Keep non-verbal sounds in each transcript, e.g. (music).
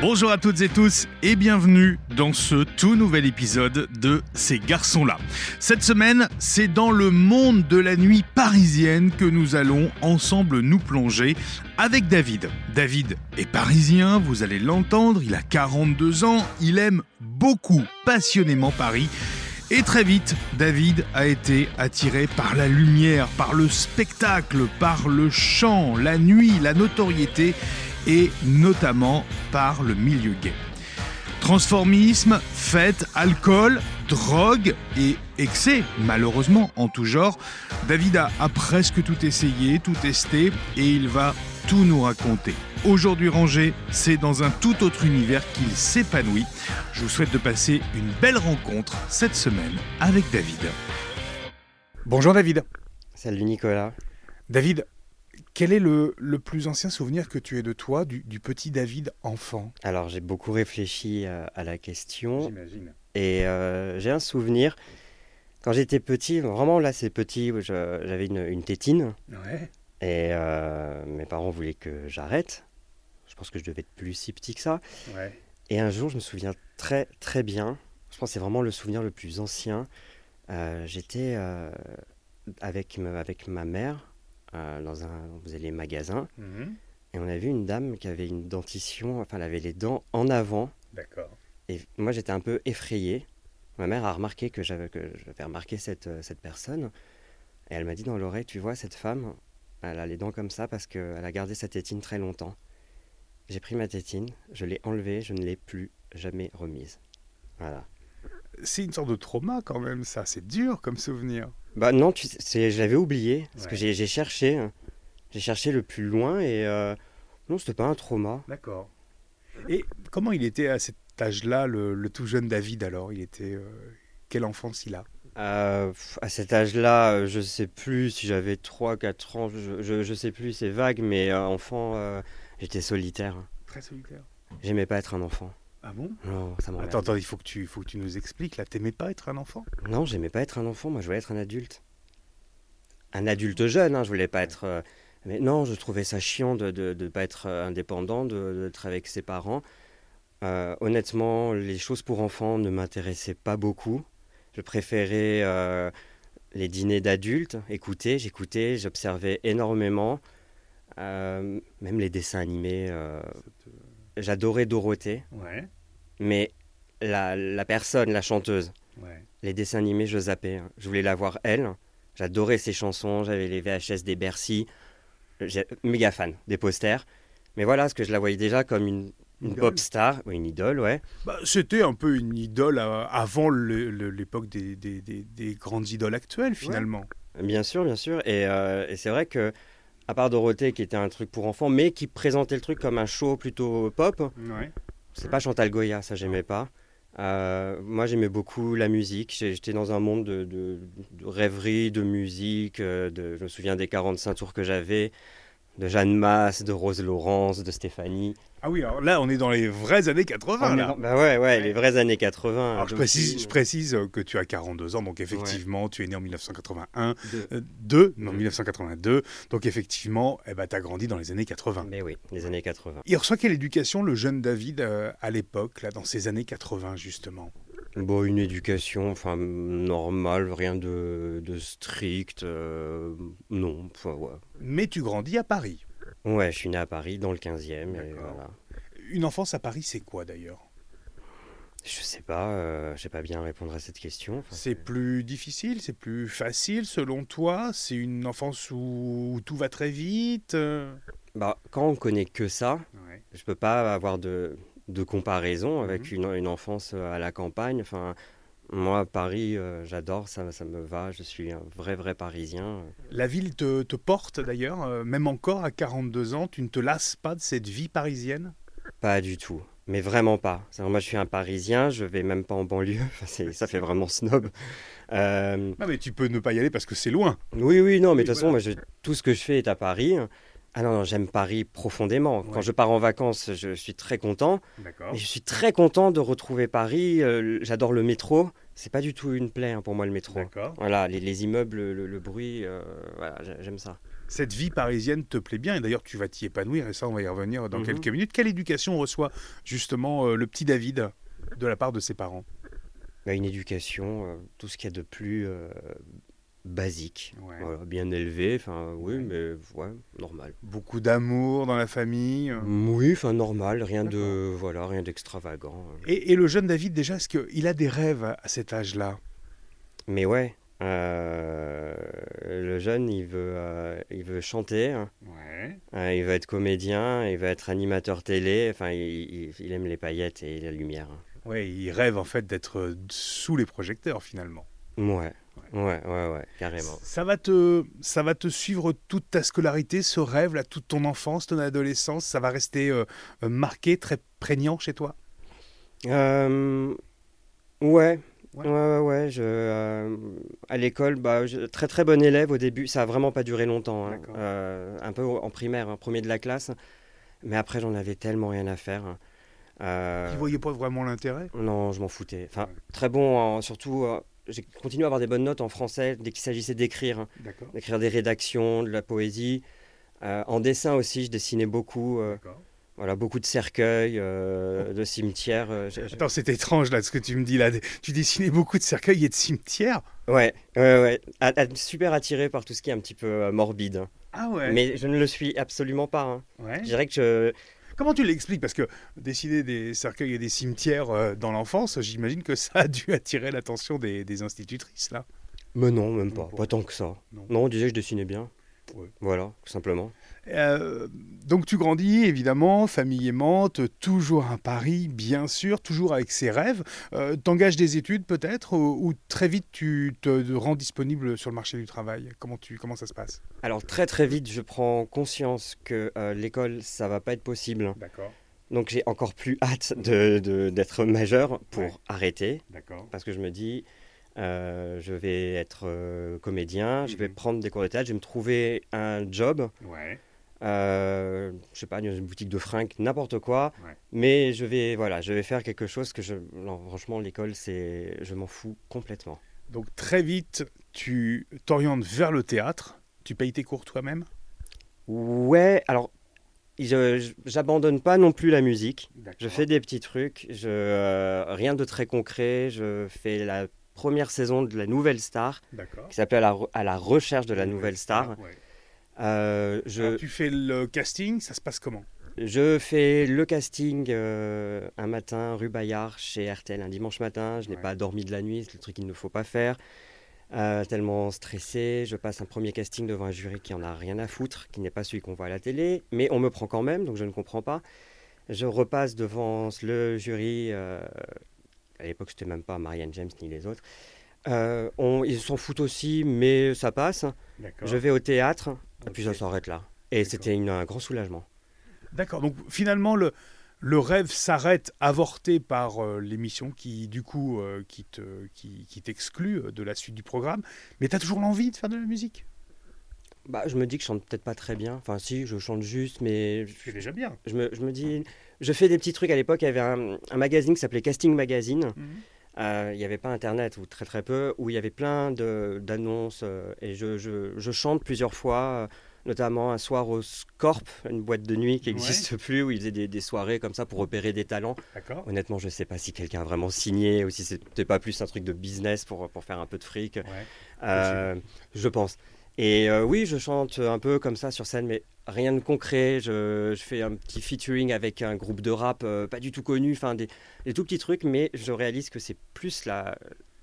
Bonjour à toutes et tous et bienvenue dans ce tout nouvel épisode de Ces garçons-là. Cette semaine, c'est dans le monde de la nuit parisienne que nous allons ensemble nous plonger avec David. David est parisien, vous allez l'entendre, il a 42 ans, il aime beaucoup, passionnément Paris. Et très vite, David a été attiré par la lumière, par le spectacle, par le chant, la nuit, la notoriété et notamment par le milieu gay. Transformisme, fête, alcool, drogue et excès, malheureusement, en tout genre. David a, a presque tout essayé, tout testé et il va tout nous raconter. Aujourd'hui rangé, c'est dans un tout autre univers qu'il s'épanouit. Je vous souhaite de passer une belle rencontre cette semaine avec David. Bonjour David. Salut Nicolas. David, quel est le, le plus ancien souvenir que tu aies de toi, du, du petit David enfant? Alors j'ai beaucoup réfléchi euh, à la question J'imagine. et euh, j'ai un souvenir. Quand j'étais petit, vraiment là c'est petit, j'avais une, une tétine Ouais. et euh, mes parents voulaient que j'arrête. Je pense que je devais être plus si petit que ça. Ouais. Et un jour, je me souviens très très bien. Je pense que c'est vraiment le souvenir le plus ancien. Euh, J'étais euh, avec, avec ma mère euh, dans un, on faisait les magasins Mhm. et on a vu une dame qui avait une dentition, enfin elle avait les dents en avant. D'accord. Et moi, j'étais un peu effrayé. Ma mère a remarqué que j'avais que j'avais remarqué cette, euh, cette personne. Et elle m'a dit dans l'oreille, tu vois, cette femme, elle a les dents comme ça parce qu'elle a gardé sa tétine très longtemps. J'ai pris ma tétine, je l'ai enlevée, je ne l'ai plus jamais remise. Voilà. C'est une sorte de trauma quand même, ça. C'est dur comme souvenir. Bah non, tu sais, je l'avais oublié. Parce que Ouais. j'ai j'ai cherché. hein. J'ai cherché le plus loin et euh, non, c'était pas un trauma. D'accord. Et comment il était à cet âge-là, le, le tout jeune David alors? Il était. euh, quelle enfance il a? Euh, à cet âge-là, euh, je sais plus si j'avais 3-4 ans, je, je, je sais plus, c'est vague, mais enfant, j'étais solitaire. Très solitaire. J'aimais pas être un enfant. Ah bon? Non, ça m'emmerde. Attends, attends, il faut que tu, faut que tu nous expliques. Là, t'aimais pas être un enfant? Non, j'aimais pas être un enfant, moi je voulais être un adulte. Un adulte jeune, hein, je voulais pas être... euh, Mais non, je trouvais ça chiant de ne de, pas être euh, indépendant, de- d'être avec ses parents. Euh, honnêtement, les choses pour enfants ne m'intéressaient pas beaucoup. Je préférais euh, les dîners d'adultes, écouter, j'écoutais, j'observais énormément. Euh, même les dessins animés. euh, J'adorais Dorothée, Ouais. mais la, la personne, la chanteuse, Ouais. les dessins animés, je zappais. hein. Je voulais la voir elle. J'adorais ses chansons. J'avais les VHS des Bercy. Méga fan des posters. Mais voilà, ce que je la voyais déjà comme une, pop star, ou une idole, ouais. Bah, C'était un peu une idole avant l'époque des, des- des- des grandes idoles actuelles, finalement. Bien sûr, bien sûr. Et, euh, et c'est vrai que, à part Dorothée, qui était un truc pour enfants, mais qui présentait le truc comme un show plutôt pop, Ouais. c'est pas Chantal Goya, ça j'aimais pas. Euh, moi j'aimais beaucoup la musique, j'étais dans un monde de, de- de rêverie, de musique, euh, de, je me souviens des 45 tours que j'avais, de Jeanne Masse, de Rose Laurence, de Stéphanie. Ah oui, alors là, on est dans les vraies années 80. On est là. dans- bah ouais, ouais, les vraies années 80. Alors, je précise, oui, je précise euh, que tu as 42 ans, donc effectivement, tu es né en 1981, de- euh, 2, non, Mhm. 1982, donc effectivement, eh ben, tu as grandi dans les années 80. Mais oui, les années 80. Il reçoit quelle éducation le jeune David euh, à l'époque, là, dans ces années 80 justement? Bon, une éducation, enfin, normale, rien de, de strict, euh, non, enfin, ouais. Mais tu grandis à Paris. Ouais, je suis né à Paris, dans le 15e, et D'accord. voilà. Une enfance à Paris, c'est quoi d'ailleurs? Je sais pas, euh, je sais pas bien répondre à cette question. Enfin, C'est plus difficile, c'est plus facile selon toi? C'est une enfance où, où tout va très vite euh? Bah, quand on connaît que ça, Ouais. je peux pas avoir de, de comparaison avec Mhm. une, une enfance à la campagne. Enfin, moi, Paris, euh, j'adore, ça, ça me va. Je suis un vrai, vrai Parisien. La ville te, te porte d'ailleurs, euh, même encore à 42 ans, tu ne te lasses pas de cette vie parisienne? Pas du tout, mais vraiment pas. Moi, je suis un Parisien, je vais même pas en banlieue. (laughs) Ça fait vraiment snob. Euh, Non mais tu peux ne pas y aller parce que c'est loin. oui, oui, non, mais Oui, de toute façon, moi, je- tout ce que je fais est à Paris. Ah non, non, j'aime Paris profondément. Quand je pars en vacances, je suis très content. Je suis très content de retrouver Paris. euh, J'adore le métro. C'est pas du tout une plaie hein, pour moi le métro. D'accord. Voilà, les, les immeubles, le, le bruit, euh, voilà, j'ai- j'aime ça. cette vie parisienne te plaît bien et d'ailleurs tu vas t'y épanouir et ça on va y revenir dans Mhm. quelques minutes. Quelle éducation reçoit justement euh, le petit David de la part de ses parents? Bah, une éducation, tout ce qu'il y a de plus euh, basique. Voilà, bien élevé, enfin oui, Ouais. mais ouais, normal. Beaucoup d'amour dans la famille. Oui, enfin normal, rien de voilà, rien d'extravagant. Et, et le jeune David déjà, est-ce qu'il a des rêves à cet âge-là? Mais ouais, euh, le jeune, il veut, euh, il veut chanter, hein. Ouais. Euh, il veut être comédien, il veut être animateur télé. Enfin, il, aime les paillettes et la lumière. hein. Ouais, il rêve en fait d'être euh, sous les projecteurs finalement. Ouais, ouais, ouais, ouais, carrément. Ça va te, ça va te suivre toute ta scolarité, ce rêve-là, toute ton enfance, ton adolescence. Ça va rester euh, euh, marqué, très prégnant chez toi? Euh, ouais. Ouais. Ouais, ouais, je, euh, à l'école, bah, je- très très bon élève au début, ça a vraiment pas duré longtemps, hein. Euh, un peu en primaire, hein, premier de la classe, mais après j'en avais tellement rien à faire. hein. Euh, Tu voyais pas vraiment l'intérêt? Non, je m'en foutais. Enfin, Ouais. très bon, en- surtout, j'ai continué à avoir des bonnes notes en français dès qu'il s'agissait d'écrire, hein. D'accord. d'écrire des rédactions, de la poésie. Euh, en dessin aussi, je dessinais beaucoup, euh, voilà, beaucoup de cercueils, euh, de cimetières. euh, Attends, c'est étrange là ce que tu me dis là. Tu dessinais beaucoup de cercueils et de cimetières? Ouais, ouais, ouais. Super attiré par tout ce qui est un petit peu morbide. hein. Ah ouais. Mais je ne le suis absolument pas. hein. Ouais. Je dirais que je... Comment tu l'expliques? Parce que dessiner des cercueils et des cimetières euh, dans l'enfance, j'imagine que ça a dû attirer l'attention des, des institutrices là. Mais non, même pas. Pas tant que ça. Non. Non, on disait que je dessinais bien. Voilà, tout simplement. Euh, donc tu grandis évidemment, famille aimante, toujours un Paris, bien sûr, toujours avec ses rêves. Euh, T'engages des études peut-être ou, ou très vite tu te rends disponible sur le marché du travail? Comment, tu, comment ça se passe? Alors très très vite, je prends conscience que euh, l'école, ça va pas être possible. D'accord, Donc j'ai encore plus hâte de- de- d'être majeur pour Ouais. arrêter. d'accord. Parce que je me dis, euh, je vais être euh, comédien, je vais Mhm. prendre des cours de théâtre, je vais me trouver un job. Ouais. euh, je sais pas, une boutique de fringues, n'importe quoi. Ouais. Mais je vais, voilà, je vais faire quelque chose que je. Non, franchement, l'école, c'est. Je m'en fous complètement. Donc très vite tu t'orientes vers le théâtre. Tu payes tes cours toi-même? Ouais, alors. J'abandonne pas non plus la musique. Je fais des petits trucs. Je, euh, rien de très concret. Je fais la première saison de la Nouvelle Star, qui s'appelle à la, re- à la recherche de la Nouvelle Star. Ouais. Euh, je, Alors, tu fais le casting, ça se passe comment? Je fais le casting euh, un matin rue Bayard chez RTL un dimanche matin. Je n'ai Ouais. pas dormi de la nuit, c'est le truc qu'il ne faut pas faire. Euh, tellement stressé, je passe un premier casting devant un jury qui en a rien à foutre, qui n'est pas celui qu'on voit à la télé, mais on me prend quand même, donc je ne comprends pas. Je repasse devant le jury, à l'époque c'était même pas Marianne James ni les autres. Euh, on- ils s'en foutent aussi, mais ça passe. Je vais au théâtre, et puis ça s'arrête là. Et c'était un grand soulagement. D'accord. Donc finalement, le, le rêve s'arrête avorté par euh, l'émission qui, du coup, euh, qui te, qui, qui t'exclut de la suite du programme. Mais tu as toujours l'envie de faire de la musique? Bah, je me dis que je chante peut-être pas très bien. Enfin, si, je chante juste, mais je, C'est déjà bien. je me, je me dis. Je fais des petits trucs. À l'époque, il y avait un, un magazine qui s'appelait Casting Magazine. Euh, il n'y avait pas Internet, ou très très peu, où il y avait plein d'annonces. euh, et je, je- je chante plusieurs fois, euh, notamment un soir au Scorp, une boîte de nuit qui Ouais. n'existe plus, où ils faisaient des, des soirées comme ça pour repérer des talents. Honnêtement, je ne sais pas si quelqu'un a vraiment signé ou si c'était pas plus un truc de business pour, pour faire un peu de fric. Ouais. Je pense. Et euh, oui, je chante un peu comme ça sur scène, mais rien de concret. Je, je fais un petit featuring avec un groupe de rap euh, pas du tout connu, enfin des, des tout petits trucs, mais je réalise que c'est plus la,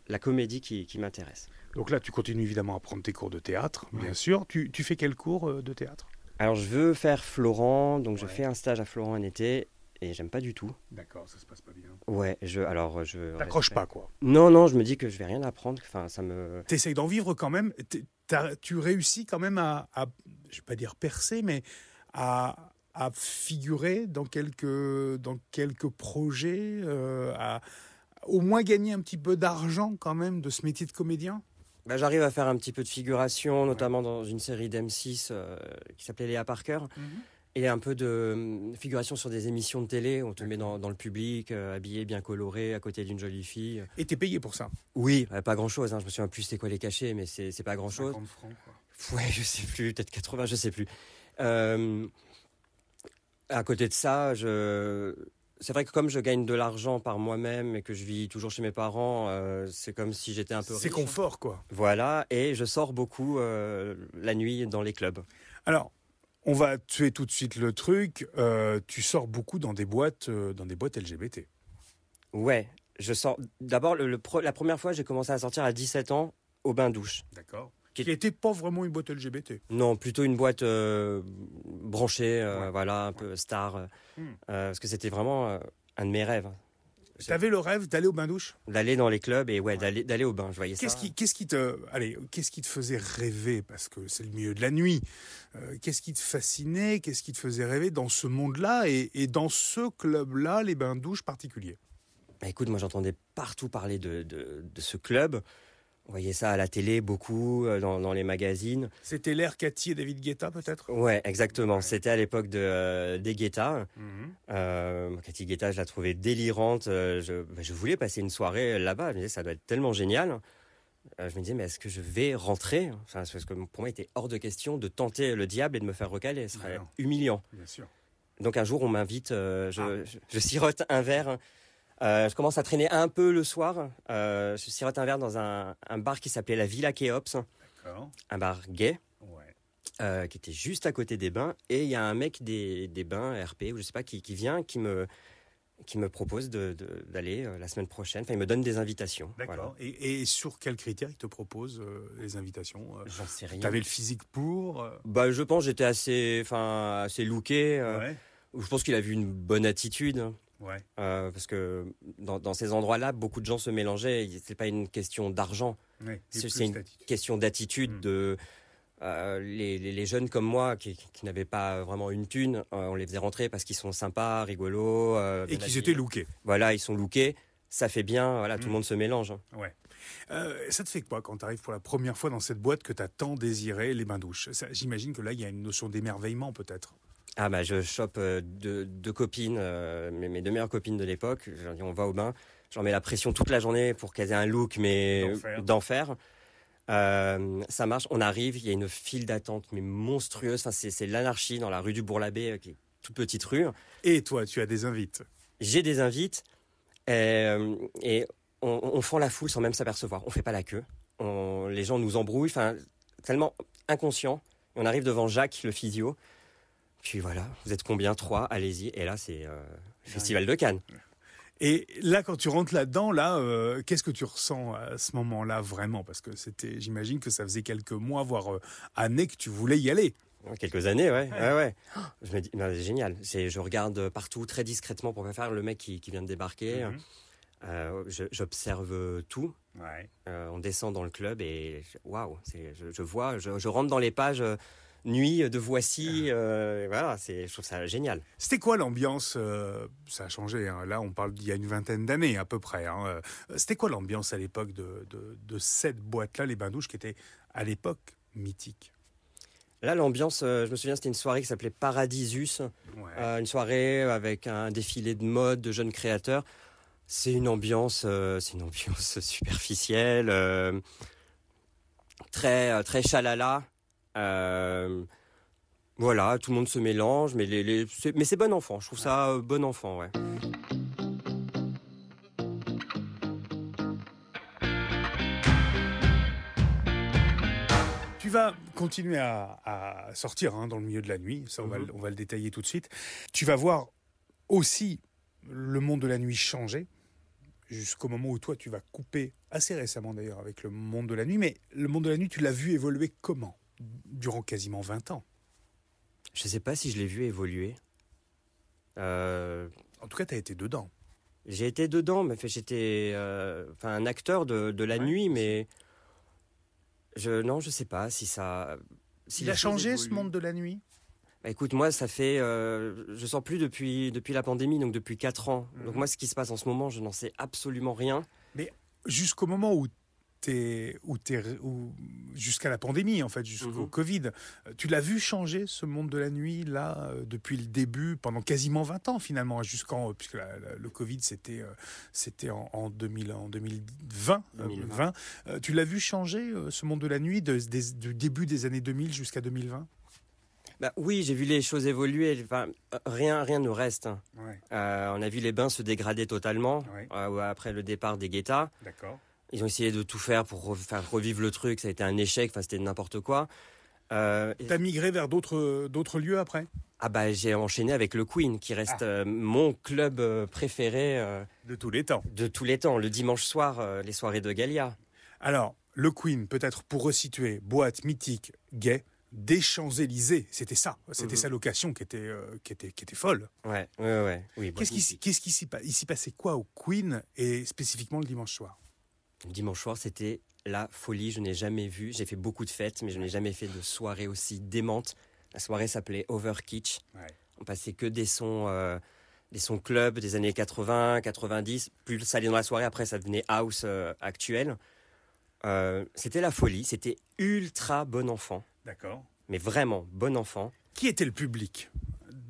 la comédie qui, qui m'intéresse. Donc là, tu continues évidemment à prendre tes cours de théâtre, bien sûr. Tu, tu fais quel cours euh, de théâtre? Alors je veux faire Florent, donc je fais un stage à Florent un été. Et j'aime pas du tout. D'accord, ça se passe pas bien. Ouais, je alors je. T'accroches pas, quoi. Non, non, je me dis que je vais rien apprendre. Enfin, ça me. T'essayes d'en vivre quand même. Tu réussis quand même à, à, je vais pas dire percer, mais à, à figurer dans quelques, dans quelques projets, euh, à au moins gagner un petit peu d'argent quand même de ce métier de comédien? Bah, J'arrive à faire un petit peu de figuration, notamment dans une série d'M6 euh, qui s'appelait Léa Parker. Et un peu de hum, figuration sur des émissions de télé. On te met dans, dans le public, euh, habillé, bien coloré, à côté d'une jolie fille. Et t'es payé pour ça. Oui, euh, pas grand chose. Je me souviens plus c'était quoi les cachets, mais c'est c'est pas grand chose. 50 francs, quoi. Ouais, je sais plus, peut-être 80, je sais plus. Euh, à côté de ça, je... c'est vrai que comme je gagne de l'argent par moi-même et que je vis toujours chez mes parents, euh, c'est comme si j'étais un peu C'est confort, quoi. Voilà, et je sors beaucoup euh, la nuit dans les clubs. Alors, on va tuer tout de suite le truc. Euh, tu sors beaucoup dans des boîtes, euh, dans des boîtes LGBT. Ouais, je sors. D'abord, le, le pre- la première fois, j'ai commencé à sortir à 17 ans au bain-douche. D'accord. Qui- n'était pas vraiment une boîte LGBT. Non, plutôt une boîte euh, branchée, Ouais. voilà, un peu star, Hmm. parce que c'était vraiment un de mes rêves, Tu avais le rêve d'aller au bain-douche? D'aller dans les clubs et ouais, d'aller d'aller au bain. Je voyais ça. Qu'est-ce qui, qu'est-ce qui te, allez, qu'est-ce qui te faisait rêver? Parce que c'est le milieu de la nuit. Euh, qu'est-ce qui te fascinait? Qu'est-ce qui te faisait rêver dans ce monde-là et, et dans ce club-là, les bains-douches particuliers? Bah, écoute, moi j'entendais partout parler de, de, de ce club. On voyait ça à la télé beaucoup, euh, dans, dans les magazines. C'était l'ère Cathy et David Guetta, peut-être? Ouais, exactement. C'était à l'époque de euh, des Guetta. Euh, Cathy Guetta, je la trouvais délirante. Je, bah, je voulais passer une soirée là-bas. Je me disais, ça doit être tellement génial. Euh, je me disais, mais est-ce que je vais rentrer? Enfin, Parce que pour moi, il était hors de question de tenter le diable et de me faire recaler. Ce serait Non. humiliant. Bien sûr. Donc un jour, on m'invite, je, Ah. je, je sirote un verre. Euh, je commence à traîner un peu le soir. Euh, je sirote un verre dans un, un bar qui s'appelait la Villa Kéops, D'accord. un bar gay Ouais. euh, qui était juste à côté des bains. Et il y a un mec des, des bains RP ou je sais pas qui, qui vient, qui me qui me propose de- de- d'aller la semaine prochaine. Enfin, il me donne des invitations. D'accord. Voilà. Et, et sur quels critères il te propose euh, les invitations euh, J'en sais rien. T'avais le physique pour euh, Bah, je pense j'étais assez, enfin, assez looké. Ouais. Je pense qu'il a vu une bonne attitude. Ouais. Euh, parce que dans, dans ces endroits-là, beaucoup de gens se mélangeaient. C'est pas une question d'argent, ouais. C'est- une question d'attitude. Mm. De euh, les, les, les jeunes comme moi qui, qui n'avaient pas vraiment une thune, euh, on les faisait rentrer parce qu'ils sont sympas, rigolos. Et qu'ils étaient lookés. Voilà, ils sont lookés. Ça fait bien. Voilà, tout le monde se mélange. hein. Ouais. Ça te fait quoi quand tu arrives pour la première fois dans cette boîte que tu as tant désiré, les bains-douches Ça, J'imagine que là, il y a une notion d'émerveillement peut-être. Ah bah je chope euh, deux, deux copines, euh, mes, mes deux meilleures copines de l'époque. Je leur dis on va au bain. Je leur mets la pression toute la journée pour qu'elles aient un look mais D'enfer. Euh, ça marche. On arrive, il y a une file d'attente mais monstrueuse. Enfin c'est l'anarchie dans la rue du Bourg-l'Abbé, qui est une toute petite rue. Et toi, tu as des invites. J'ai des invites euh, et on, on fend la foule sans même s'apercevoir. On fait pas la queue. On- les gens nous embrouillent. Enfin tellement inconscient. On arrive devant Jacques, le physio. Puis voilà, vous êtes combien? Trois, allez-y. Et là, c'est euh, le Festival de Cannes. Et là, quand tu rentres là-dedans, là, euh, qu'est-ce que tu ressens à ce moment-là vraiment? Parce que c'était, j'imagine que ça faisait quelques mois, voire euh, années que tu voulais y aller. Ouais, Quelques années, ouais. ouais, ouais. Oh, Je me dis, c'est génial. C'est, je regarde partout très discrètement pour pas faire le mec qui, qui vient de débarquer. Mhm. Euh, j'observe tout. Ouais. On descend dans le club et waouh, je, je vois, je, je rentre dans les pages nuit de voici. euh, voilà, c'est, je trouve ça génial. C'était quoi l'ambiance euh, Ça a changé. hein. Là, on parle d'il y a une vingtaine d'années à peu près. hein. Euh, C'était quoi l'ambiance à l'époque de, de, de cette boîte-là, les bains-douches, qui était à l'époque mythique? Là, l'ambiance, euh, je me souviens, c'était une soirée qui s'appelait Paradisus. Ouais. Euh, une soirée avec un défilé de mode de jeunes créateurs. C'est une ambiance, euh, c'est une ambiance (laughs) superficielle, euh, très euh, très chalala. Euh, voilà, tout le monde se mélange, mais les, les- c'est- mais c'est bon enfant. Je trouve ça euh, bon enfant, ouais. Tu vas continuer à, à sortir hein, dans le milieu de la nuit, ça on, va, Mhm. on va le détailler tout de suite. Tu vas voir aussi le monde de la nuit changer jusqu'au moment où toi tu vas couper, assez récemment d'ailleurs avec le monde de la nuit, mais le monde de la nuit tu l'as vu évoluer comment? Durant quasiment 20 ans. Je sais pas si je l'ai vu évoluer. Euh, En tout cas tu as été dedans. j'ai été dedans, mais fait, j'étais euh, enfin un acteur de, de la Ouais. nuit, mais je non, je sais pas si ça. Si Il a changé ce monde de la nuit? Bah, écoute, moi, ça fait, euh, je sors plus depuis depuis la pandémie, donc depuis quatre ans. Mhm. Donc moi, ce qui se passe en ce moment, je n'en sais absolument rien. Jusqu'au moment où t'es, où, jusqu'à la pandémie en fait, jusqu'au Mhm. Covid. Euh, Tu l'as vu changer ce monde de la nuit là euh, depuis le début, pendant quasiment 20 ans finalement, jusqu'en puisque la- la- le Covid c'était euh, c'était en, en 2000 en 2020. euh, 2020. 20. Euh, tu l'as vu changer euh, ce monde de la nuit de- des- du début des années 2000 jusqu'à 2020. Bah, oui, j'ai vu les choses évoluer. Enfin, euh, rien, rien ne reste. hein. Ouais, Euh, on a vu les bains se dégrader totalement Ouais. euh, après le départ des guettas. d'accord. Ils ont essayé de tout faire pour re- faire revivre le truc. Ça a été un échec. Enfin, c'était n'importe quoi. Euh, T'as migré vers d'autres d'autres lieux après? Ah bah j'ai enchaîné avec le Queen, qui reste Ah. euh, mon club euh, préféré euh, de tous les temps. de tous les temps. Le dimanche soir, euh, les soirées de Galia. Alors, le Queen, peut-être pour resituer, boîte mythique, gay, des Champs-Élysées, c'était ça. C'était Mhm. sa location qui était, euh, qui était, qui était folle. Ouais, ouais, ouais. Oui, Qu'est-ce qui, qu'est-ce qui s'y pa- il s'y passait quoi au Queen et spécifiquement le dimanche soir? Dimanche soir, c'était la folie. Je n'ai jamais vu. J'ai fait beaucoup de fêtes, mais je n'ai jamais fait de soirée aussi démente. La soirée s'appelait Overkitsch. On passait que des sons, euh, des sons club des années 80, 90. Plus ça allait dans la soirée, après ça devenait house euh, actuel. Euh, c'était la folie. C'était ultra bon enfant, D'accord. mais vraiment bon enfant. Qui était le public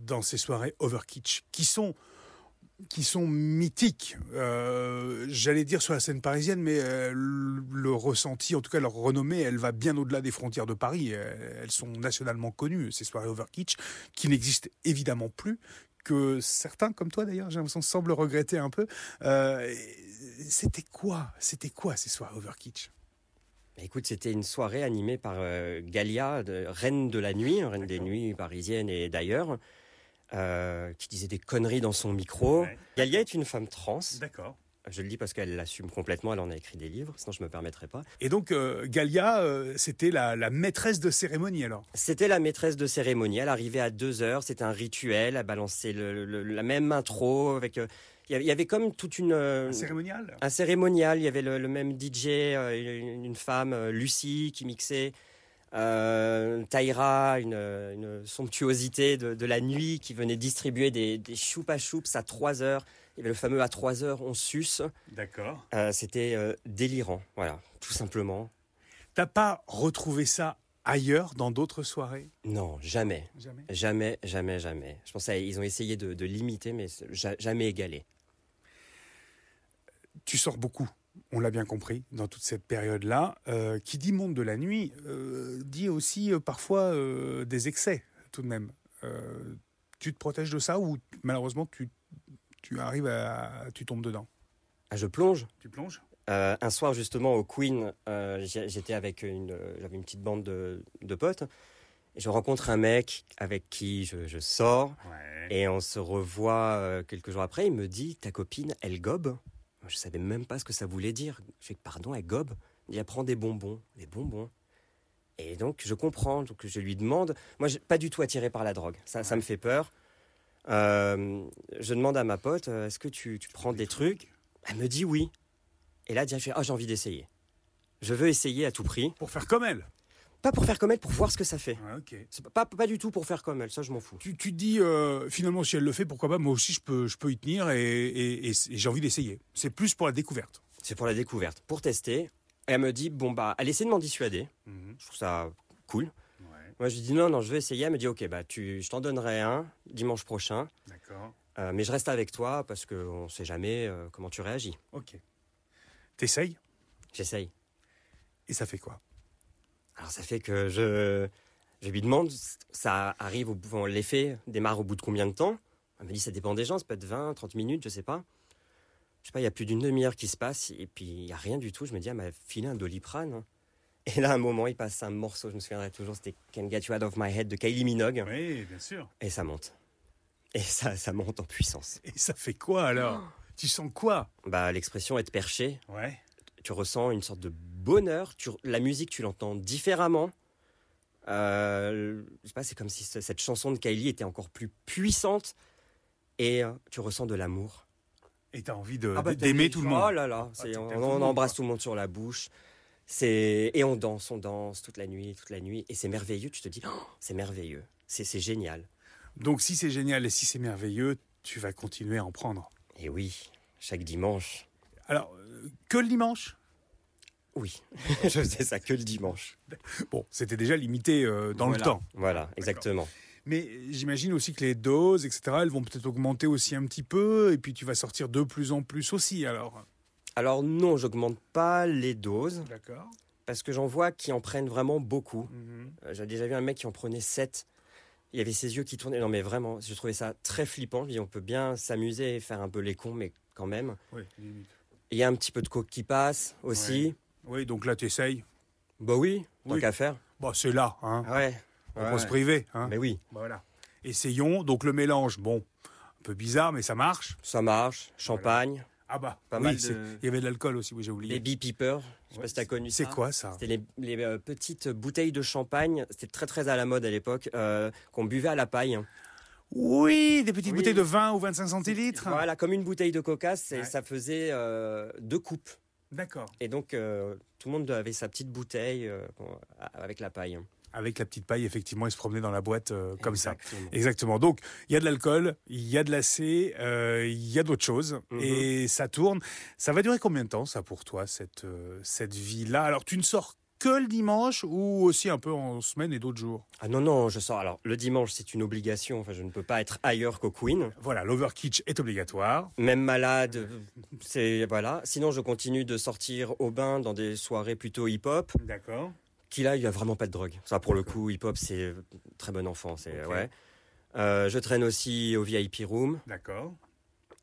dans ces soirées Overkitsch qui sont qui sont mythiques, euh, j'allais dire sur la scène parisienne, mais euh, le ressenti, en tout cas leur renommée, elle va bien au-delà des frontières de Paris. Euh, Elles sont nationalement connues, ces soirées Overkitsch, qui n'existent évidemment plus, que certains, comme toi d'ailleurs, j'ai l'impression, semblent regretter un peu. Euh, C'était quoi C'était quoi ces soirées Overkitsch Bah, Écoute, c'était une soirée animée par Galia, de, reine de la nuit, reine des nuits parisiennes et d'ailleurs, euh, qui disait des conneries dans son micro. Ouais. Galia est une femme trans. D'accord. Je le dis parce qu'elle l'assume complètement, elle en a écrit des livres, sinon je me permettrais pas. Et donc, euh, Galia, euh, c'était la, la maîtresse de cérémonie alors? C'était la maîtresse de cérémonie, elle arrivait à deux heures, c'était un rituel, elle balançait le- le- la même intro, avec... euh, Il y avait- comme toute une... euh, Un cérémonial? un cérémonial, il y avait le, le même DJ, euh, une, femme, euh, Lucie, qui mixait, euh, Taïra, une, une somptuosité de, de la nuit, qui venait distribuer des, des choupa choups à 3 heures. Il y avait le fameux à 3 heures, on suce. D'accord. Euh, C'était euh, délirant, voilà, tout simplement. T'as pas retrouvé ça ailleurs, dans d'autres soirées? Non, jamais. Jamais. Jamais, jamais, jamais. Je pense qu'ils ont essayé de, de limiter, mais jamais égalé. Tu sors beaucoup, on l'a bien compris, dans toute cette période-là. Euh, qui dit monde de la nuit, euh, dit aussi euh, parfois des excès, tout de même. Tu te protèges de ça ou malheureusement tu, tu arrives à... tu tombes dedans? Ah, je plonge Tu plonges? Un soir justement au Queen, j'étais avec une, j'avais une petite bande de, de potes et je rencontre un mec avec qui je, je sors Ouais. et on se revoit quelques jours après. Il me dit ta copine elle gobe. Moi, je savais même pas ce que ça voulait dire. Je fais pardon elle gobe. Il dit elle prend des bonbons, des bonbons. Et donc je comprends. Donc je lui demande. Moi pas du tout attiré par la drogue. Ça, ça me fait peur. Euh, je demande à ma pote euh, est-ce que tu, tu prends des trucs? Elle me dit oui. Et là, déjà, je fais, ah, j'ai envie d'essayer. Je veux essayer à tout prix. Pour faire comme elle Pas pour faire comme elle, pour voir ce que ça fait. C'est pas, pas, pas du tout pour faire comme elle, ça je m'en fous. Tu, tu te dis, euh, finalement, si elle le fait, pourquoi pas, moi aussi, je peux, je peux y tenir et, et- et- et j'ai envie d'essayer. C'est plus pour la découverte. C'est pour la découverte, pour tester. Et elle me dit, bon bah, elle essaie de m'en dissuader. Je trouve ça cool. Ouais, Moi je lui dis, non, non, je veux essayer. Elle me dit, ok, bah, tu, je t'en donnerai un dimanche prochain. d'accord. Euh, mais je reste avec toi parce qu'on sait jamais euh, comment tu réagis. Ok. T'essayes? J'essaye. et ça fait quoi? Alors ça fait que je, je lui demande, ça arrive au bout, l'effet démarre au bout de combien de temps? Elle me dit, ça dépend des gens, ça peut être 20, 30 minutes, je sais pas. Je sais pas, il y a plus d'une demi-heure qui se passe et puis il y a rien du tout. Je me dis, elle m'a filé un doliprane. hein. Et là, à un moment, il passe un morceau, je me souviendrai toujours, c'était Can't Get You Out of My Head de Kylie Minogue. Oui, bien sûr. Et ça monte. Et ça, ça monte en puissance. Et ça fait quoi alors? Tu sens quoi? Bah, l'expression être perché, Ouais. tu ressens une sorte de bonheur. Tu, la musique, tu l'entends différemment. Euh, je sais pas, c'est comme si ce- cette chanson de Kylie était encore plus puissante. Et euh, tu ressens de l'amour. Et t'as envie de- Ah bah, d'aimer tout le monde. Oh là là, t'aimes on, embrasse tout le monde sur la bouche. C'est et on danse, on danse toute la nuit, toute la nuit. Et c'est merveilleux. Tu te dis, oh, c'est merveilleux, c'est c'est génial. Donc si c'est génial et si c'est merveilleux, tu vas continuer à en prendre. Et oui, chaque dimanche. Alors, euh, que le dimanche? Oui, (laughs) je faisais ça que le dimanche. Bon, c'était déjà limité euh, dans Voilà. le temps. Voilà, exactement. Mais j'imagine aussi que les doses, etc., elles vont peut-être augmenter aussi un petit peu, et puis tu vas sortir de plus en plus aussi, alors. Alors non, j'augmente pas les doses D'accord. parce que j'en vois qui en prennent vraiment beaucoup. Mhm. Euh, J'ai déjà vu un mec qui en prenait 7. Il avait ses yeux qui tournaient. Non mais vraiment, je trouvais ça très flippant. Je dis, on peut bien s'amuser et faire un peu les cons, mais quand même. Oui, limite. Il y a un petit peu de coke qui passe aussi. Oui, donc là, tu essayes. Bah oui, tant Oui. qu'à faire. Bon, c'est là, hein. Ouais. On ouais, peut se priver, hein. Mais oui, Voilà. Essayons. Donc le mélange, bon, un peu bizarre, mais ça marche. ça marche. Champagne, Ah bah, Pas oui, mal de- c'est- il y avait de l'alcool aussi, oui, j'ai oublié. les bee peepers. Je sais Ouais, pas si t'as connu C'est ça. quoi ça? C'était les, les, euh, petites bouteilles de champagne. C'était très très à la mode à l'époque. euh, qu'on buvait à la paille. Oui, des petites Oui. bouteilles de 20 ou 25 centilitres. Voilà, comme une bouteille de coca, c'est- Ouais. ça faisait euh, deux coupes. D'accord. Et donc, euh, tout le monde avait sa petite bouteille euh, avec la paille. Avec la petite paille, effectivement, il se promenait dans la boîte euh, comme ça. Exactement. Donc, il y a de l'alcool, il y a de l'acé, il y a d'autres choses, Mhm. et ça tourne. Ça va durer combien de temps, ça, pour toi, cette, cette vie-là? Alors, tu ne sors que le dimanche ou aussi un peu en semaine et d'autres jours? Ah non, non, je sors. Alors, le dimanche, c'est une obligation. Enfin, je ne peux pas être ailleurs qu'au Queen. Voilà, l'overkitch est obligatoire. Même malade, c'est voilà. Sinon, je continue de sortir au bain dans des soirées plutôt hip-hop. D'accord. Qui là, il y a vraiment pas de drogue. Ça, pour le coup, hip-hop, c'est très bon enfant. C'est ouais. Euh, je traîne aussi au VIP room. D'accord.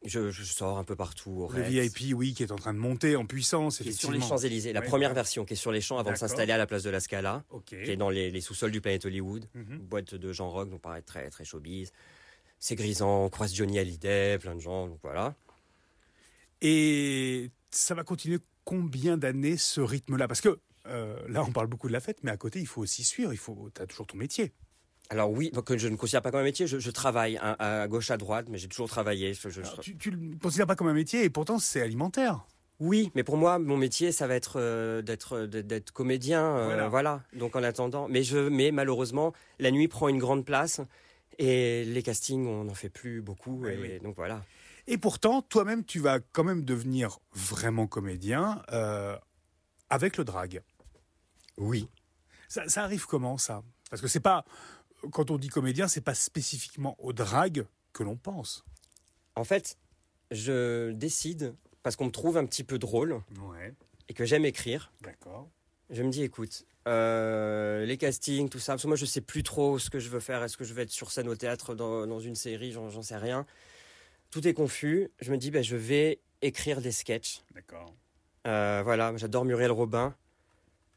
Je, je sors un peu partout au Le. VIP, oui, qui est en train de monter en puissance, Qui est sur les Champs-Élysées. La Ouais, première ouais. version qui est sur les champs avant de s'installer à la place de la Scala. Qui est dans les, les sous-sols du Planet Hollywood. Mhm. Boîte de Jean Rock, donc pareil, très, très showbiz. C'est grisant, on croise Johnny Hallyday, plein de gens, donc voilà. Et ça va continuer combien d'années ce rythme-là? Parce que euh, là, on parle beaucoup de la fête, mais à côté, il faut aussi suivre. Il faut, t'as toujours ton métier. Alors oui, donc je ne considère pas comme un métier, je, je travaille hein, à gauche, à droite, mais j'ai toujours travaillé. Je- je- Alors, tu, tu le considères pas comme un métier, et pourtant, c'est alimentaire. Oui, mais pour moi, mon métier, ça va être euh, d'être d'être- d'être comédien, euh, Voilà. voilà. Donc en attendant, mais je, mais malheureusement, la nuit prend une grande place et les castings, on n'en fait plus beaucoup, Oui, et oui. donc voilà. Et pourtant, toi-même, tu vas quand même devenir vraiment comédien euh, avec le drag. Oui. Ça, ça arrive comment ça? Parce que c'est pas quand on dit comédien, c'est pas spécifiquement au drag que l'on pense. En fait, je décide parce qu'on me trouve un petit peu drôle Ouais, et que j'aime écrire. d'accord. Je me dis, écoute, euh, les castings, tout ça, parce que moi je sais plus trop ce que je veux faire. Est-ce que je vais être sur scène au théâtre, dans, dans une série, j'en j'en sais rien. Tout est confus. Je me dis, ben, je vais écrire des sketchs. D'accord. Euh, voilà, j'adore Muriel Robin,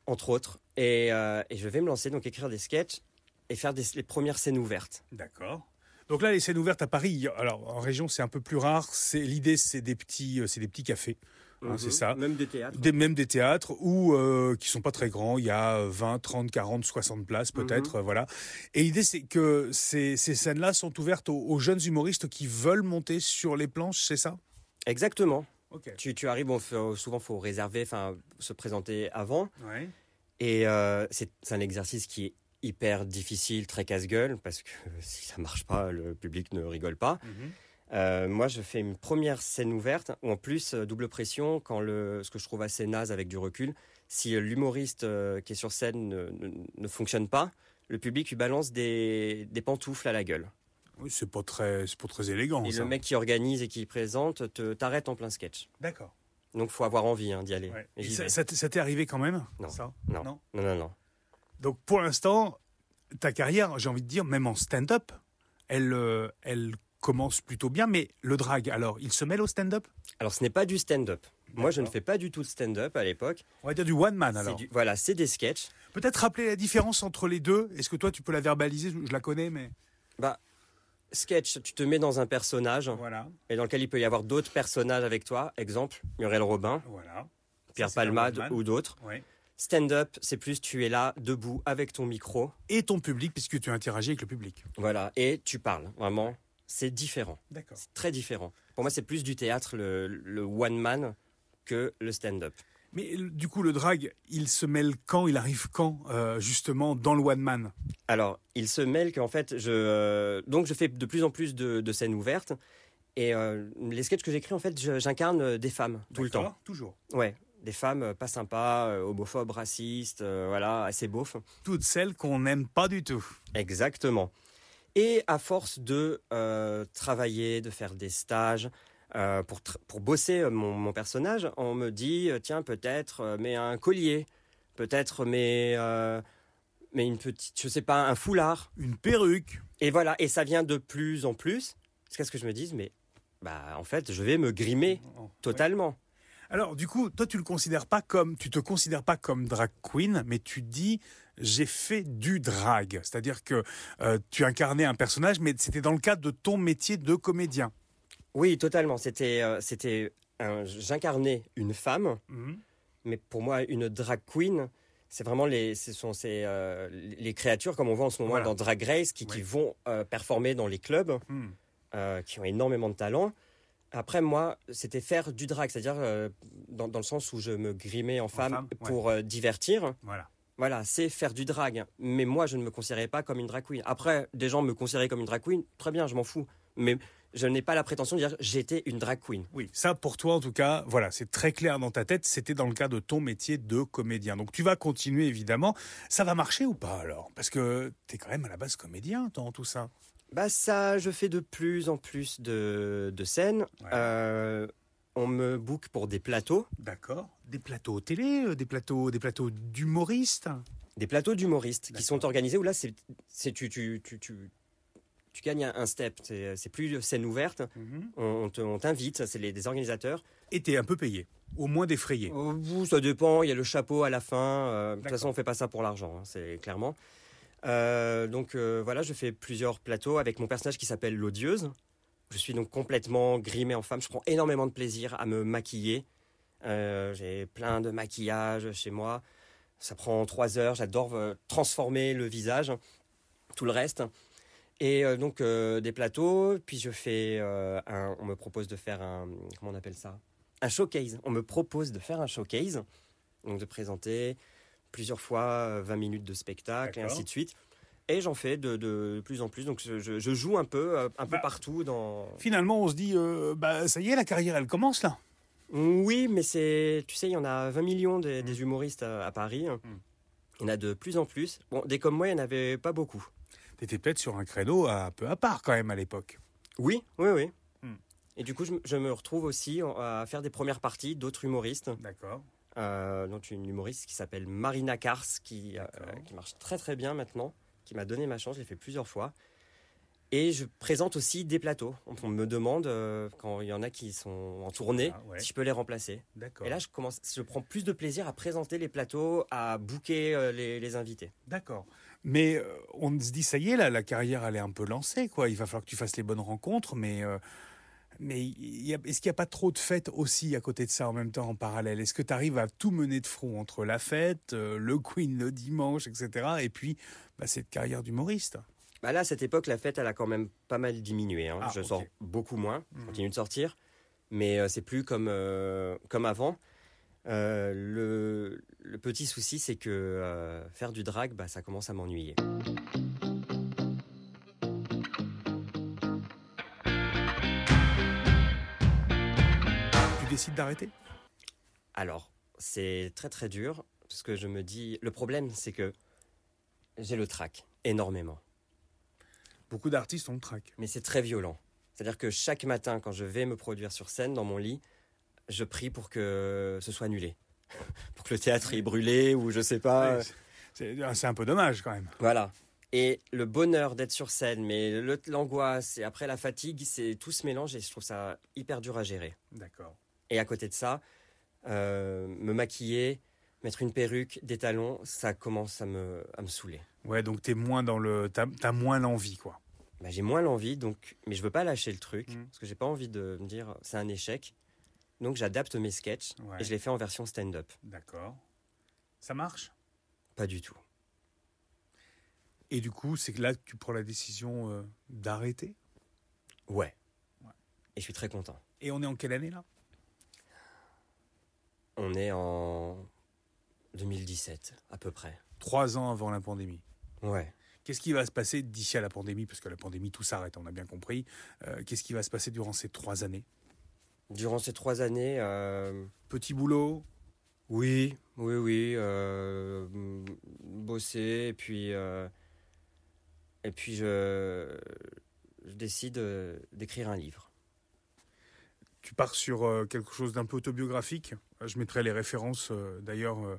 entre autres. Et, euh, et je vais me lancer, donc écrire des sketchs et faire des, les premières scènes ouvertes. D'accord. Donc là, les scènes ouvertes à Paris, alors en région, c'est un peu plus rare. C'est l'idée, c'est des petits, euh, c'est des petits cafés, hein, c'est ça. Même des théâtres. Des, même des théâtres où euh, qui sont pas très grands. Il y a euh, 20, 30, 40, 60 places peut-être, euh, voilà. Et l'idée, c'est que ces, ces scènes-là sont ouvertes aux, aux jeunes humoristes qui veulent monter sur les planches, c'est ça? Exactement. Ok. Tu, tu arrives, bon, faut- souvent faut réserver, enfin se présenter avant. Ouais. Et euh, c'est un exercice qui est hyper difficile, très casse-gueule, parce que (laughs) si ça marche pas, le public ne rigole pas. Mhm. Euh, moi, je fais une première scène ouverte, où en plus, euh, double pression, quand le, ce que je trouve assez naze avec du recul, si euh, l'humoriste euh, qui est sur scène ne, ne, ne fonctionne pas, le public lui balance des, des pantoufles à la gueule. Oui, c'est pas très, pas très élégant. Et ça. le mec qui organise et qui présente te t'arrête en plein sketch. D'accord. Donc, faut avoir envie hein, d'y aller. Ouais. Et Et j'y ça, t'est- ça t'est arrivé quand même? Non. Ça? Non. non? non, non, non. Donc pour l'instant, ta carrière, j'ai envie de dire, même en stand-up, elle, euh, elle commence plutôt bien. Mais le drag, alors, il se mêle au stand-up? Alors, ce n'est pas du stand-up. Moi, je ne fais pas du tout de stand-up à l'époque. On va dire du one man C'est alors. du- Voilà, c'est des sketchs. Peut-être rappeler la différence entre les deux. Est-ce que toi, tu peux la verbaliser? Je la connais, mais Bah, sketch, tu te mets dans un personnage voilà, et dans lequel il peut y avoir d'autres personnages avec toi. Exemple, Muriel Robin, voilà. Pierre Palmade ou d'autres. Ouais. Stand-up, c'est plus tu es là, debout, avec ton micro. Et ton public, puisque tu interagis avec le public. Voilà, et tu parles. Vraiment, c'est différent. D'accord. C'est très différent. Pour moi, c'est plus du théâtre, le, le one man, que le stand-up. Mais euh, du coup, le drag, il se mêle quand Il arrive quand, euh, justement, dans le one man? Alors, il se mêle qu'en fait, je euh, donc je fais de plus en plus de, de scènes ouvertes et euh, les sketchs que j'écris en fait, j'incarne des femmes tout le temps. Toujours. Ouais, Des femmes euh, pas sympas, euh, homophobes, racistes, euh, voilà, assez beaufs. Toutes celles qu'on n'aime pas du tout. Exactement. Et à force de euh, travailler, de faire des stages, euh, pour, pour bosser mon, mon personnage, on me dit, tiens, peut-être, mais un collier, peut-être, mais, euh, mais une petite, je sais pas, un foulard. Une perruque. Et voilà, et ça vient de plus en plus, jusqu'à ce que je me dise, mais bah, en fait, je vais me grimer Oh, totalement. Alors, du coup, toi, tu le considères pas comme, tu te considères pas comme drag queen, mais tu dis, j'ai fait du drag. C'est-à-dire que euh, tu incarnais un personnage, mais c'était dans le cadre de ton métier de comédien. Oui, totalement. C'était, euh, c'était, un- j'incarnais une femme, mais pour moi, une drag queen, c'est vraiment les, ce sont ces, euh, les créatures comme on voit en ce moment Voilà. dans Drag Race qui, qui vont euh, performer dans les clubs, euh, qui ont énormément de talent. Après, moi, c'était faire du drag, c'est-à-dire euh, dans, dans le sens où je me grimais en femme, femme, ouais. pour euh, divertir. Voilà. Voilà, c'est faire du drag. Mais moi, je ne me considérais pas comme une drag queen. Après, des gens me considéraient comme une drag queen, très bien, je m'en fous. Mais je n'ai pas la prétention de dire j'étais une drag queen. Oui, ça pour toi en tout cas, voilà, c'est très clair dans ta tête, c'était dans le cadre de ton métier de comédien. Donc tu vas continuer évidemment. Ça va marcher ou pas alors? Parce que t'es quand même à la base comédien dans tout ça. Bah ça, je fais de plus en plus de, de scènes. Ouais. Euh, on me book pour des plateaux, D'accord. Des plateaux télé, euh, des plateaux, des plateaux d'humoristes. des plateaux d'humoristes qui sont organisés où là, c'est, c'est tu, tu, tu, tu, tu gagnes un step. C'est, c'est plus scène ouverte. On, on te- on t'invite, c'est les, des organisateurs. Et t'es un peu payé, au moins défrayé. Oh, ça dépend. Il y a le chapeau à la fin. euh, de toute façon, on fait pas ça pour l'argent, hein, c'est clairement. Euh, donc euh, voilà, je fais plusieurs plateaux avec mon personnage qui s'appelle l'odieuse. Je suis donc complètement grimée en femme. Je prends énormément de plaisir à me maquiller. Euh, J'ai plein de maquillage chez moi. Ça prend trois heures. J'adore transformer le visage, tout le reste. Et donc des plateaux. Puis je fais un. On me propose de faire un. Comment on appelle ça? Un showcase. On me propose de faire un showcase. Donc de présenter plusieurs fois euh, 20 minutes de spectacle et ainsi de suite. Et j'en fais de, de plus en plus. Donc je, je- joue un peu, euh, un peu Bah, partout dans. Finalement, on se dit, euh, bah ça y est, la carrière, elle commence là. Oui, mais c'est, tu sais, il y en a 20 millions des, des humoristes à, à Paris. Il y en a de plus en plus. Bon, des comme moi, il n'y en avait pas beaucoup. T'étais peut-être sur un créneau un peu à part quand même à l'époque. Oui, oui, oui. Hmm. Et du coup, je, me- je me retrouve aussi à faire des premières parties d'autres humoristes. D'accord. Euh, donc une humoriste qui s'appelle Marina Kars, qui, euh, qui marche très très bien maintenant, qui m'a donné ma chance, je l'ai fait plusieurs fois. Et je présente aussi des plateaux. On me demande, euh, quand il y en a qui sont en tournée, Ah, ouais. si je peux les remplacer. Et là, je, commence, je prends plus de plaisir à présenter les plateaux, à booker euh, les, les invités. D'accord. Mais on se dit, ça y est, là, la carrière, elle est un peu lancée, quoi. Il va falloir que tu fasses les bonnes rencontres, mais, mais est-ce qu'il n'y a pas trop de fêtes aussi à côté de ça en même temps, en parallèle? Est-ce que tu arrives à tout mener de front entre la fête, euh, le Queen le dimanche, etc., et puis bah, cette carrière d'humoriste? Bah là, à cette époque, la fête, elle a quand même pas mal diminué. hein. Ah, je sors beaucoup moins, je Mhm. continue de sortir, mais euh, c'est plus comme, euh, comme avant. Euh, le, le petit souci, c'est que euh, faire du drag, bah, ça commence à m'ennuyer. Décides d'arrêter? Alors, c'est très très dur, parce que je me dis... Le problème, c'est que j'ai le trac, énormément. Beaucoup d'artistes ont le trac. mais c'est très violent. C'est-à-dire que chaque matin, quand je vais me produire sur scène dans mon lit, je prie pour que ce soit annulé. (laughs) pour que le théâtre est brûlé ou je sais pas. Ouais, c'est un peu dommage quand même. Voilà. Et le bonheur d'être sur scène, mais l'angoisse et après la fatigue, c'est tout se mélange et je trouve ça hyper dur à gérer. D'accord. Et à côté de ça, euh, me maquiller, mettre une perruque, des talons, ça commence à me, à me saouler. Ouais, donc t'es moins dans le, t'as as moins l'envie, quoi. Bah, j'ai moins l'envie, donc, mais je veux pas lâcher le truc Mm. parce que j'ai pas envie de me dire c'est un échec. Donc j'adapte mes sketchs Ouais. et je les fais en version stand-up. D'accord. Ça marche? Pas du tout. Et du coup, c'est que là que tu prends la décision euh, d'arrêter? Ouais. Ouais. Et je suis très content. Et on est en quelle année là? On est en 2017 à peu près. Trois ans avant la pandémie. Ouais. Qu'est-ce qui va se passer d'ici à la pandémie? Parce que la pandémie, tout s'arrête, on a bien compris. Euh, Qu'est-ce qui va se passer durant ces trois années? Durant ces trois années, euh, Petit boulot? Oui, oui, oui. euh, bosser, et puis, et puis je, je décide d'écrire un livre. Tu pars sur euh, quelque chose d'un peu autobiographique. Je mettrai les références euh, d'ailleurs euh,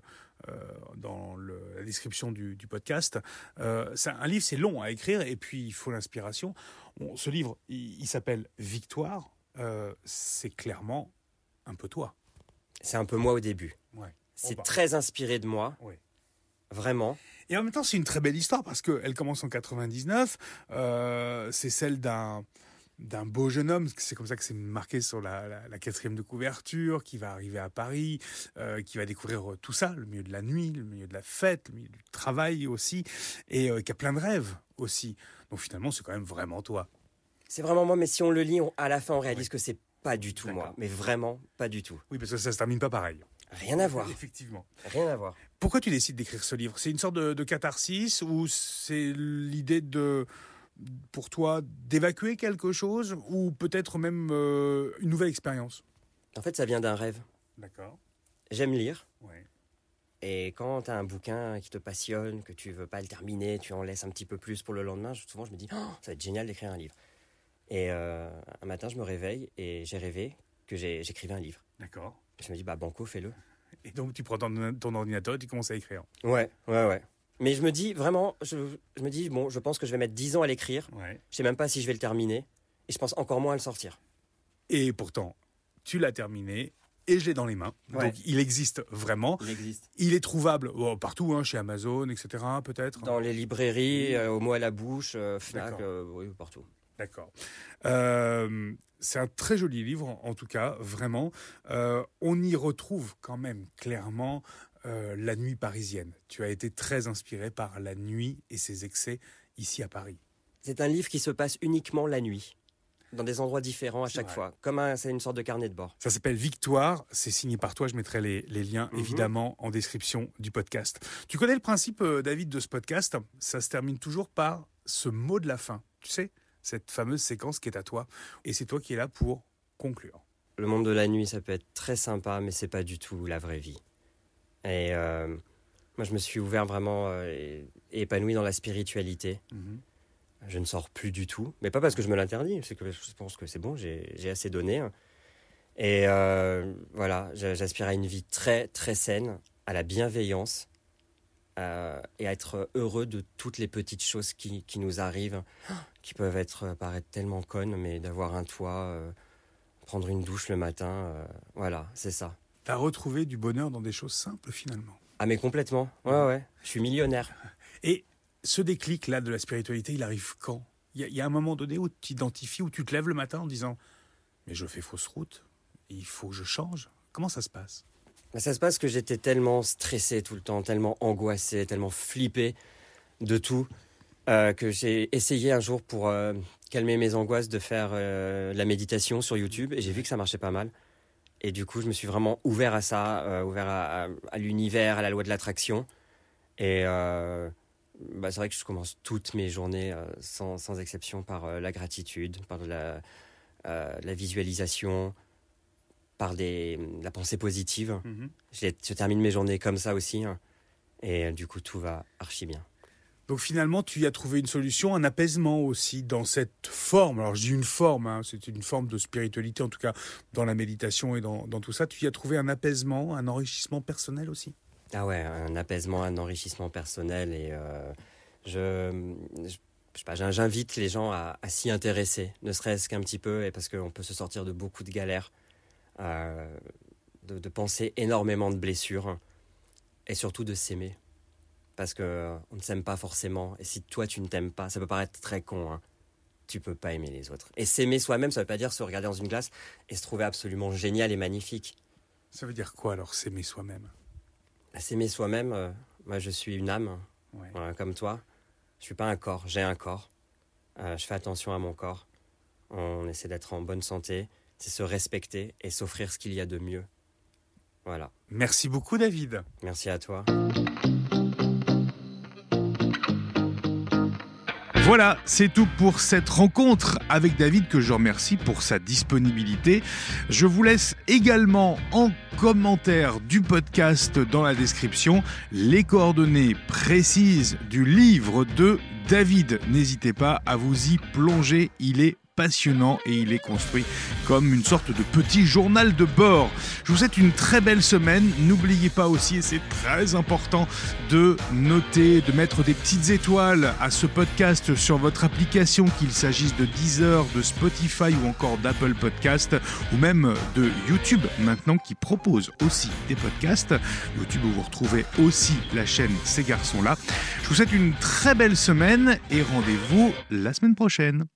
dans le- la description du, du podcast. Euh, un livre, c'est long à écrire et puis il faut l'inspiration. Bon, ce livre, il, il s'appelle Victoire. Euh, c'est clairement un peu toi. C'est un peu moi au début. Ouais. C'est très inspiré de moi, Ouais. vraiment. Et en même temps, c'est une très belle histoire parce qu'elle commence en 99. Euh, c'est celle d'un d'un beau jeune homme, c'est comme ça que c'est marqué sur la, la, la quatrième de couverture, qui va arriver à Paris, euh, qui va découvrir euh, tout ça, le milieu de la nuit, le milieu de la fête, le milieu du travail aussi, et euh, qui a plein de rêves aussi. Donc finalement, c'est quand même vraiment toi. C'est vraiment moi, mais si on le lit, on- à la fin, on réalise Oui. que c'est pas du tout moi. Mais vraiment pas du tout. Oui, parce que ça se termine pas pareil. Rien à voir. Effectivement. Rien à voir. Pourquoi tu décides d'écrire ce livre? C'est une sorte de, de catharsis ou c'est l'idée de, pour toi, d'évacuer quelque chose ou peut-être même euh, une nouvelle expérience? En fait, ça vient d'un rêve. D'accord. J'aime lire. Ouais. Et quand tu as un bouquin qui te passionne, que tu veux pas le terminer, tu en laisses un petit peu plus pour le lendemain, je- souvent je me dis, Oh, ça va être génial d'écrire un livre. Et euh, un matin, je me réveille et j'ai rêvé que j'écrivais un livre. D'accord. Je me dis, bah banco, fais-le. Et donc tu prends ton, ton ordinateur et tu commences à écrire. Ouais, ouais, ouais. Mais je me dis, vraiment, je, je me dis, bon, je pense que je vais mettre 10 ans à l'écrire. Ouais. Je sais même pas si je vais le terminer. Et je pense encore moins à le sortir. Et pourtant, tu l'as terminé et je l'ai dans les mains. Ouais. Donc il existe vraiment. Il existe. Il est trouvable oh, partout, hein, chez Amazon, etc. Peut-être. Dans les librairies, euh, au mot à la bouche, euh, Fnac, euh, oui, partout. D'accord. Euh, c'est un très joli livre, en- tout cas, vraiment. On y retrouve quand même clairement euh, la nuit parisienne. Tu as été très inspiré par la nuit et ses excès ici à Paris. C'est un livre qui se passe uniquement la nuit, dans des endroits différents à chaque fois. Comme un, c'est une sorte de carnet de bord. Ça s'appelle Victoire, c'est signé par toi, je mettrai les, les liens Mhm. évidemment en description du podcast. Tu connais le principe, euh, David, de ce podcast? Ça se termine toujours par ce mot de la fin. Tu sais, cette fameuse séquence qui est à toi. Et c'est toi qui es là pour conclure. Le monde de la nuit, ça peut être très sympa, mais c'est pas du tout la vraie vie. Et euh, moi, je me suis ouvert vraiment euh, et, et épanoui dans la spiritualité. Mhm. Je ne sors plus du tout, mais pas parce que je me l'interdis, c'est que je pense que c'est bon, j'ai assez donné. Et euh, voilà, j'a- j'aspire à une vie très très saine, à la bienveillance euh, et à être heureux de toutes les petites choses qui, qui nous arrivent, (gasps) qui peuvent être paraître tellement connes, mais d'avoir un toit, prendre une douche le matin, voilà, c'est ça. T'as retrouvé du bonheur dans des choses simples finalement. Ah mais complètement, ouais ouais, je suis millionnaire. Et ce déclic-là de la spiritualité, il arrive quand? Il y, a- il y a un moment donné où tu t'identifies, où tu te lèves le matin en disant Mais je fais fausse route, il faut que je change. Comment ça se passe? Mais Ça se passe que j'étais tellement stressé tout le temps, tellement angoissé, tellement flippé de tout, euh, que j'ai essayé un jour pour euh, calmer mes angoisses de faire euh, la méditation sur YouTube et j'ai vu que ça marchait pas mal. Et du coup, je me suis vraiment ouvert à ça, euh, ouvert à, à- à l'univers, à la loi de l'attraction. Et euh, bah, c'est vrai que je commence toutes mes journées euh, sans, sans exception par la gratitude, par la, la visualisation, par des, la pensée positive. Je, les- je termine mes journées comme ça aussi. hein. Et du coup, tout va archi bien. Donc finalement, tu y as trouvé une solution, un apaisement aussi dans cette forme. Alors je dis une forme, hein, c'est une forme de spiritualité, en tout cas dans la méditation et dans, tout ça. Tu y as trouvé un apaisement, un enrichissement personnel aussi? Ah ouais, un apaisement, un enrichissement personnel. Et euh, je, je, j'invite les gens à, s'y intéresser, ne serait-ce qu'un petit peu, et parce qu'on peut se sortir de beaucoup de galères, euh, de penser énormément de blessures, et surtout de s'aimer. Parce que on ne s'aime pas forcément. Et si toi tu ne t'aimes pas, ça peut paraître très con, hein, tu peux pas aimer les autres. Et s'aimer soi-même, ça veut pas dire se regarder dans une glace et se trouver absolument génial et magnifique. Ça veut dire quoi alors, s'aimer soi-même? Bah, S'aimer soi-même, euh, moi je suis une âme, Ouais. comme toi. Je suis pas un corps, j'ai un corps. Euh, je fais attention à mon corps. On essaie d'être en bonne santé. C'est se respecter et s'offrir ce qu'il y a de mieux. Voilà. Merci beaucoup David. Merci à toi. Voilà, c'est tout pour cette rencontre avec David que je remercie pour sa disponibilité. Je vous laisse également en commentaire du podcast dans la description les coordonnées précises du livre de David. N'hésitez pas à vous y plonger, il est passionnant et il est construit comme une sorte de petit journal de bord. Je vous souhaite une très belle semaine. N'oubliez pas aussi, et c'est très important, de noter, de mettre des petites étoiles à ce podcast sur votre application, qu'il s'agisse de Deezer, de Spotify ou encore d'Apple Podcast, ou même de YouTube maintenant qui propose aussi des podcasts. YouTube où vous retrouvez aussi la chaîne Ces garçons-là. Je vous souhaite une très belle semaine et rendez-vous la semaine prochaine.